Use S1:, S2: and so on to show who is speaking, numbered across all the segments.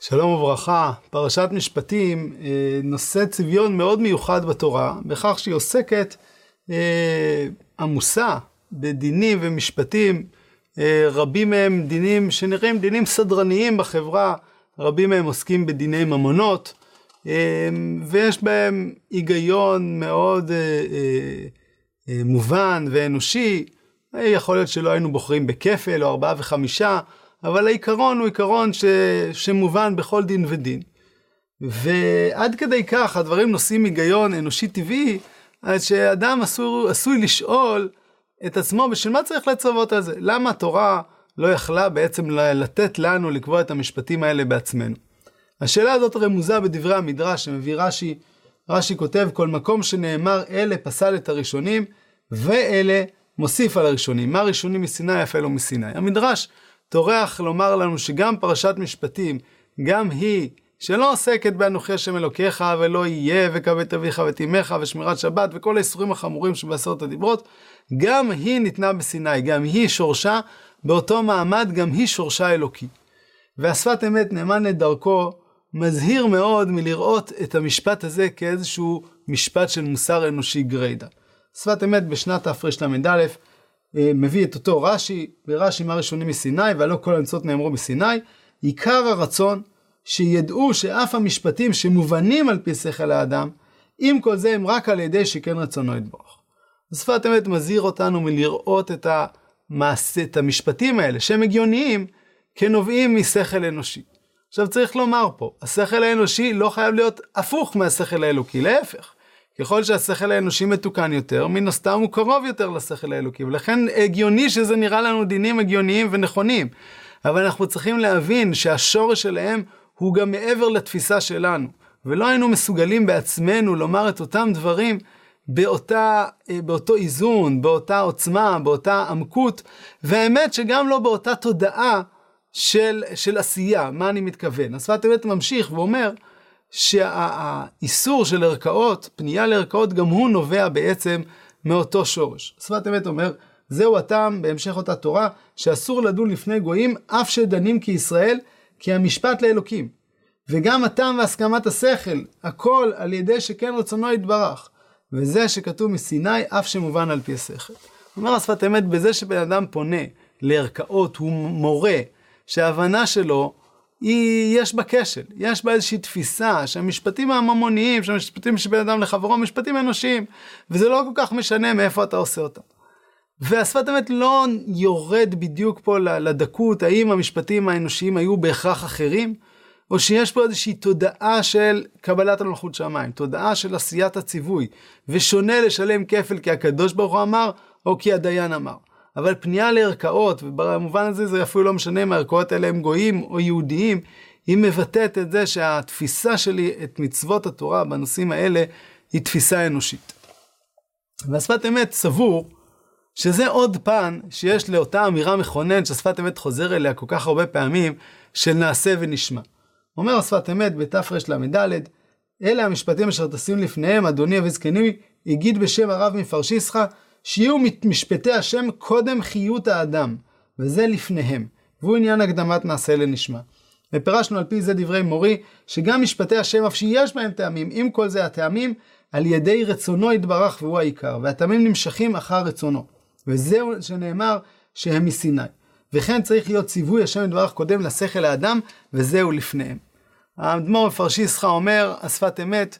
S1: שלום וברכה, פרשת משפטים אה, נושא צביון מאוד מיוחד בתורה, בכך שהיא עוסקת אה, עמוסה בדינים ומשפטים, אה, רבים מהם דינים שנראים דינים סדרניים בחברה, רבים מהם עוסקים בדיני ממונות, ויש בהם היגיון מאוד מובן ואנושי, יכול להיות שלא היינו בוחרים בכפל או ארבעה וחמישה, אבל העיקרון הוא עיקרון ש... שמובן בכל דין ודין. ועד כדי כך הדברים נושאים היגיון אנושי טבעי, אז שאדם עשוי, עשוי לשאול את עצמו בשביל מה צריך לצוות על זה? למה התורה לא יכלה בעצם לתת לנו לקבוע את המשפטים האלה בעצמנו? השאלה הזאת רמוזה בדברי המדרש שמביא רש"י, רש"י כותב כל מקום שנאמר אלה פסל את הראשונים ואלה מוסיף על הראשונים. מה ראשונים מסיני יפה לו מסיני. המדרש טורח לומר לנו שגם פרשת משפטים, גם היא, שלא עוסקת באנוכי השם אלוקיך, ולא יהיה, וכבד אביך ואת אמך, ושמירת שבת, וכל האיסורים החמורים שבעשרת הדיברות, גם היא ניתנה בסיני, גם היא שורשה, באותו מעמד גם היא שורשה אלוקי. והשפת אמת נאמן לדרכו, מזהיר מאוד מלראות את המשפט הזה כאיזשהו משפט של מוסר אנושי גריידא. שפת אמת בשנת תרל"א מביא את אותו רש"י, ורש"י מה ראשונים מסיני, והלא כל המצוות נאמרו מסיני, עיקר הרצון שידעו שאף המשפטים שמובנים על פי שכל האדם, עם כל זה הם רק על ידי שכן רצונו יתברך. שפת אמת מזהיר אותנו מלראות את, המעשה, את המשפטים האלה, שהם הגיוניים, כנובעים משכל אנושי. עכשיו צריך לומר פה, השכל האנושי לא חייב להיות הפוך מהשכל האלוקי, להפך. ככל שהשכל האנושי מתוקן יותר, מן הסתם הוא קרוב יותר לשכל האלוקי, ולכן הגיוני שזה נראה לנו דינים הגיוניים ונכונים. אבל אנחנו צריכים להבין שהשורש שלהם הוא גם מעבר לתפיסה שלנו, ולא היינו מסוגלים בעצמנו לומר את אותם דברים באותה, באותו איזון, באותה עוצמה, באותה עמקות, והאמת שגם לא באותה תודעה של, של עשייה, מה אני מתכוון. השפת אמת ממשיך ואומר, שהאיסור של ערכאות, פנייה לערכאות, גם הוא נובע בעצם מאותו שורש. שפת אמת אומר, זהו הטעם בהמשך אותה תורה, שאסור לדון לפני גויים, אף שדנים כישראל, כי המשפט לאלוקים. וגם הטעם והסכמת השכל, הכל על ידי שכן רצונו יתברך. וזה שכתוב מסיני, אף שמובן על פי השכל. אומר השפת אמת, בזה שבן אדם פונה לערכאות, הוא מורה, שההבנה שלו היא, יש בה כשל, יש בה איזושהי תפיסה שהמשפטים הממוניים, שהמשפטים של בן אדם לחברו, משפטים אנושיים, וזה לא כל כך משנה מאיפה אתה עושה אותם. והשפת אמת לא יורד בדיוק פה לדקות, האם המשפטים האנושיים היו בהכרח אחרים, או שיש פה איזושהי תודעה של קבלת המלכות שמיים, תודעה של עשיית הציווי, ושונה לשלם כפל כי הקדוש ברוך הוא אמר, או כי הדיין אמר. אבל פנייה לערכאות, ובמובן הזה זה אפילו לא משנה אם הערכאות האלה הם גויים או יהודיים, היא מבטאת את זה שהתפיסה שלי את מצוות התורה בנושאים האלה היא תפיסה אנושית. והשפת אמת סבור שזה עוד פן שיש לאותה אמירה מכונן שהשפת אמת חוזר אליה כל כך הרבה פעמים של נעשה ונשמע. אומר השפת אמת בתרל"ד, אלה המשפטים אשר תשים לפניהם, אדוני אבי זקני, הגיד בשם הרב מפרשיסחה, שיהיו משפטי השם קודם חיות האדם, וזה לפניהם, והוא עניין הקדמת נעשה לנשמע. ופירשנו על פי זה דברי מורי, שגם משפטי השם, אף שיש בהם טעמים, עם כל זה הטעמים, על ידי רצונו יתברך והוא העיקר, והטעמים נמשכים אחר רצונו. וזהו שנאמר שהם מסיני. וכן צריך להיות ציווי השם יתברך קודם לשכל האדם, וזהו לפניהם. האדמו"ר מפרשיסחה אומר, השפת אמת,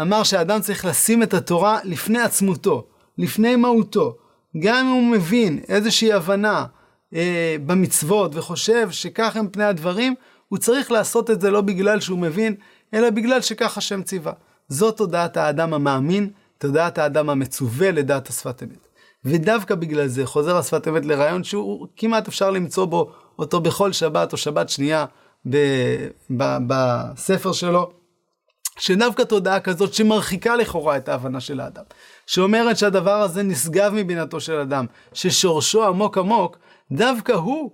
S1: אמר שהאדם צריך לשים את התורה לפני עצמותו. לפני מהותו. גם אם הוא מבין איזושהי הבנה אה, במצוות וחושב שכך הם פני הדברים, הוא צריך לעשות את זה לא בגלל שהוא מבין, אלא בגלל שכך השם ציווה. זאת תודעת האדם המאמין, תודעת האדם המצווה לדעת השפת אמת. ודווקא בגלל זה חוזר השפת אמת לרעיון שהוא כמעט אפשר למצוא בו אותו בכל שבת או שבת שנייה ב, ב, בספר שלו. שדווקא תודעה כזאת שמרחיקה לכאורה את ההבנה של האדם, שאומרת שהדבר הזה נשגב מבינתו של אדם, ששורשו עמוק עמוק, דווקא הוא,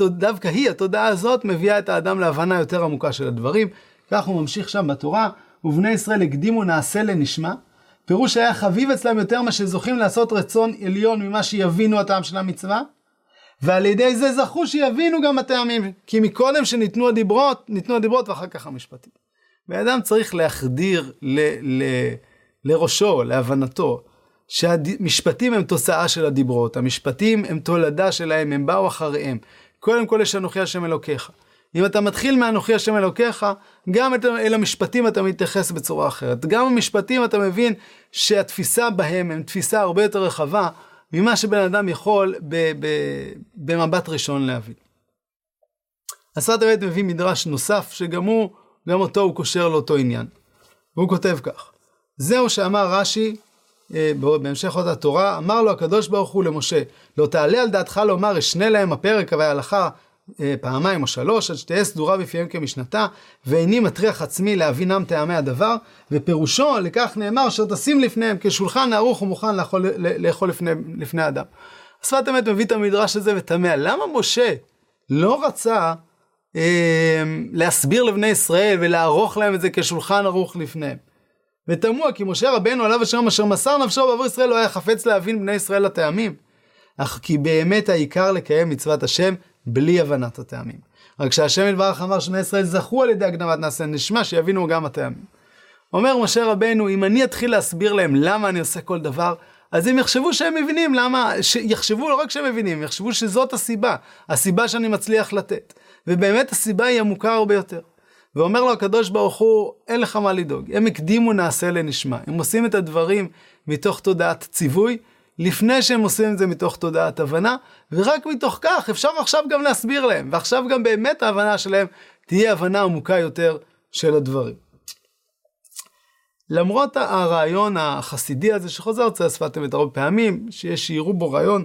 S1: דווקא היא, התודעה הזאת, מביאה את האדם להבנה יותר עמוקה של הדברים. כך הוא ממשיך שם בתורה, ובני ישראל הקדימו נעשה לנשמע, פירוש היה חביב אצלם יותר מה שזוכים לעשות רצון עליון ממה שיבינו הטעם של המצווה, ועל ידי זה זכו שיבינו גם הטעמים, כי מקודם שניתנו הדיברות, ניתנו הדיברות ואחר כך המשפטים. בן אדם צריך להחדיר ל, ל, לראשו, להבנתו, שהמשפטים הם תוצאה של הדיברות, המשפטים הם תולדה שלהם, הם באו אחריהם. קודם כל יש אנוכי השם אלוקיך. אם אתה מתחיל מאנוכי השם אלוקיך, גם אל המשפטים אתה מתייחס בצורה אחרת. גם המשפטים אתה מבין שהתפיסה בהם הם תפיסה הרבה יותר רחבה ממה שבן אדם יכול ב- ב- במבט ראשון להבין. הסרט הבית מביא מדרש נוסף שגם הוא, גם אותו הוא קושר לאותו עניין. והוא כותב כך: זהו שאמר רש"י אה, בהמשך אותה תורה, אמר לו הקדוש ברוך הוא למשה, לא תעלה על דעתך לומר אשנה להם הפרק וההלכה אה, פעמיים או שלוש, עד שתהיה סדורה בפיהם כמשנתה, ואיני מטריח עצמי להבינם טעמי הדבר, ופירושו לכך נאמר אשר תשים לפניהם כשולחן ערוך ומוכן לאכול, לאכול לפני, לפני אדם. השפת אמת מביא את המדרש הזה ותמה, למה משה לא רצה להסביר לבני ישראל ולערוך להם את זה כשולחן ערוך לפניהם? ותמוה כי משה רבנו עליו השלום אשר מסר נפשו בעבור ישראל לא היה חפץ להבין בני ישראל הטעמים. אך כי באמת העיקר לקיים מצוות השם בלי הבנת הטעמים. רק שהשם יתברך אמר שבני ישראל זכו על ידי הגנבת נעשה נשמע שיבינו גם הטעמים. אומר משה רבנו אם אני אתחיל להסביר להם למה אני עושה כל דבר אז הם יחשבו שהם מבינים למה, יחשבו לא רק שהם מבינים, יחשבו שזאת הסיבה, הסיבה שאני מצליח לתת. ובאמת הסיבה היא עמוקה הרבה יותר. ואומר לו הקדוש ברוך הוא, אין לך מה לדאוג, הם הקדימו נעשה לנשמע. הם עושים את הדברים מתוך תודעת ציווי, לפני שהם עושים את זה מתוך תודעת הבנה, ורק מתוך כך אפשר עכשיו גם להסביר להם, ועכשיו גם באמת ההבנה שלהם תהיה הבנה עמוקה יותר של הדברים. למרות הרעיון החסידי הזה שחוזר אצל השפת אמת הרבה פעמים, שיש שיראו בו רעיון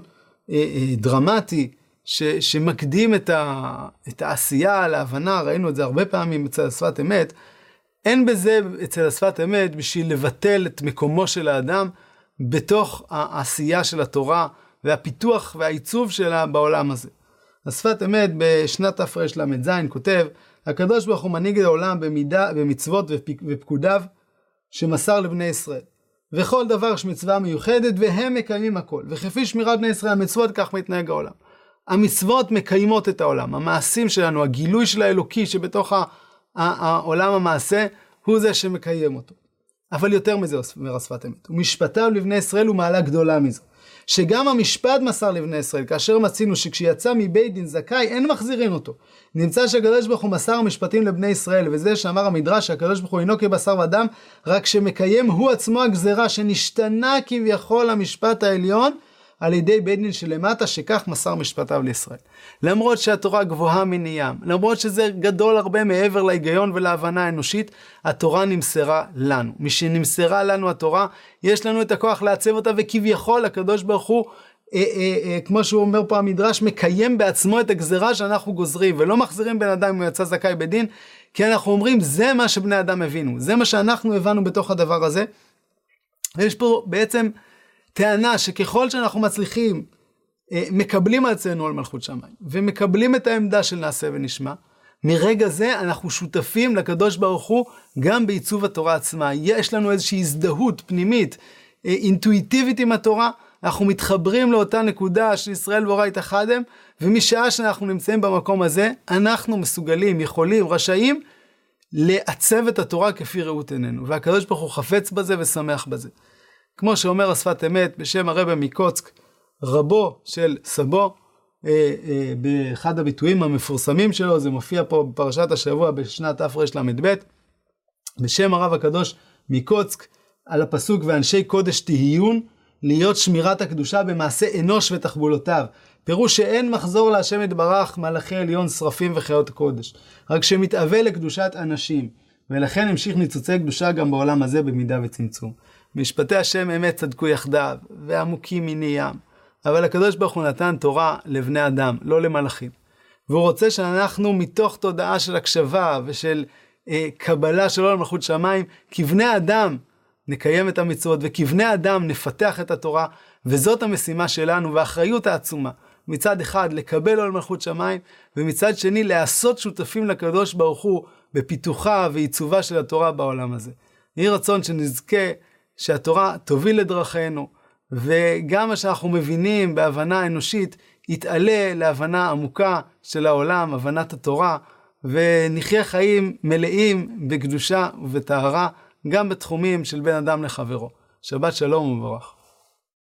S1: אה, אה, דרמטי, ש, שמקדים את, ה, את העשייה להבנה, ראינו את זה הרבה פעמים אצל השפת אמת, אין בזה אצל השפת אמת בשביל לבטל את מקומו של האדם בתוך העשייה של התורה והפיתוח והעיצוב שלה בעולם הזה. השפת אמת בשנת תרל"ז כותב, הקדוש ברוך הוא מנהיג את העולם במידה, במצוות ופקודיו שמסר לבני ישראל. וכל דבר יש מצווה מיוחדת והם מקיימים הכל. וכפי שמירת בני ישראל המצוות כך מתנהג העולם. המצוות מקיימות את העולם, המעשים שלנו, הגילוי של האלוקי שבתוך העולם המעשה, הוא זה שמקיים אותו. אבל יותר מזה אומר השפת אמת, ומשפטיו לבני ישראל הוא מעלה גדולה מזו. שגם המשפט מסר לבני ישראל, כאשר מצינו שכשיצא מבית דין זכאי, אין מחזירים אותו. נמצא שהקדוש ברוך הוא מסר המשפטים לבני ישראל, וזה שאמר המדרש שהקדוש ברוך הוא אינו כבשר ודם, רק שמקיים הוא עצמו הגזרה שנשתנה כביכול המשפט העליון, על ידי בית דין שלמטה, שכך מסר משפטיו לישראל. למרות שהתורה גבוהה מני ים, למרות שזה גדול הרבה מעבר להיגיון ולהבנה האנושית, התורה נמסרה לנו. משנמסרה לנו התורה, יש לנו את הכוח לעצב אותה, וכביכול הקדוש ברוך הוא אה, אה, אה, כמו שהוא אומר פה המדרש, מקיים בעצמו את הגזרה שאנחנו גוזרים, ולא מחזירים בן אדם אם הוא יצא זכאי בדין, כי אנחנו אומרים, זה מה שבני אדם הבינו, זה מה שאנחנו הבנו בתוך הדבר הזה. ויש פה בעצם טענה שככל שאנחנו מצליחים, אה, מקבלים עצמנו על מלכות שמיים, ומקבלים את העמדה של נעשה ונשמע, מרגע זה אנחנו שותפים לקדוש ברוך הוא גם בעיצוב התורה עצמה. יש לנו איזושהי הזדהות פנימית, אה, אינטואיטיבית עם התורה, אנחנו מתחברים לאותה נקודה של ישראל והורה התאחדם, ומשעה שאנחנו נמצאים במקום הזה, אנחנו מסוגלים, יכולים, רשאים, לעצב את התורה כפי ראות עינינו. והקדוש ברוך הוא חפץ בזה ושמח בזה. כמו שאומר השפת אמת בשם הרבי מקוצק, רבו של סבו, אה, אה, באחד הביטויים המפורסמים שלו, זה מופיע פה בפרשת השבוע בשנת תרל"ב, בשם הרב הקדוש מקוצק, על הפסוק ואנשי קודש תהיון, להיות שמירת הקדושה במעשה אנוש ותחבולותיו. פירוש שאין מחזור להשם יתברך מלאכי עליון שרפים וחיות קודש, רק שמתאווה לקדושת אנשים, ולכן המשיך ניצוצי קדושה גם בעולם הזה במידה וצמצום. משפטי השם אמת צדקו יחדיו, ועמוקים מני ים. אבל הקדוש ברוך הוא נתן תורה לבני אדם, לא למלאכים. והוא רוצה שאנחנו מתוך תודעה של הקשבה ושל אה, קבלה של עולם מלכות שמיים, כבני אדם נקיים את המצוות, וכבני אדם נפתח את התורה, וזאת המשימה שלנו והאחריות העצומה. מצד אחד לקבל עול מלכות שמיים, ומצד שני לעשות שותפים לקדוש ברוך הוא בפיתוחה ועיצובה של התורה בעולם הזה. יהי רצון שנזכה שהתורה תוביל לדרכינו, וגם מה שאנחנו מבינים בהבנה אנושית, יתעלה להבנה עמוקה של העולם, הבנת התורה, ונחיה חיים מלאים בקדושה ובטהרה, גם בתחומים של בין אדם לחברו. שבת שלום ומבורך.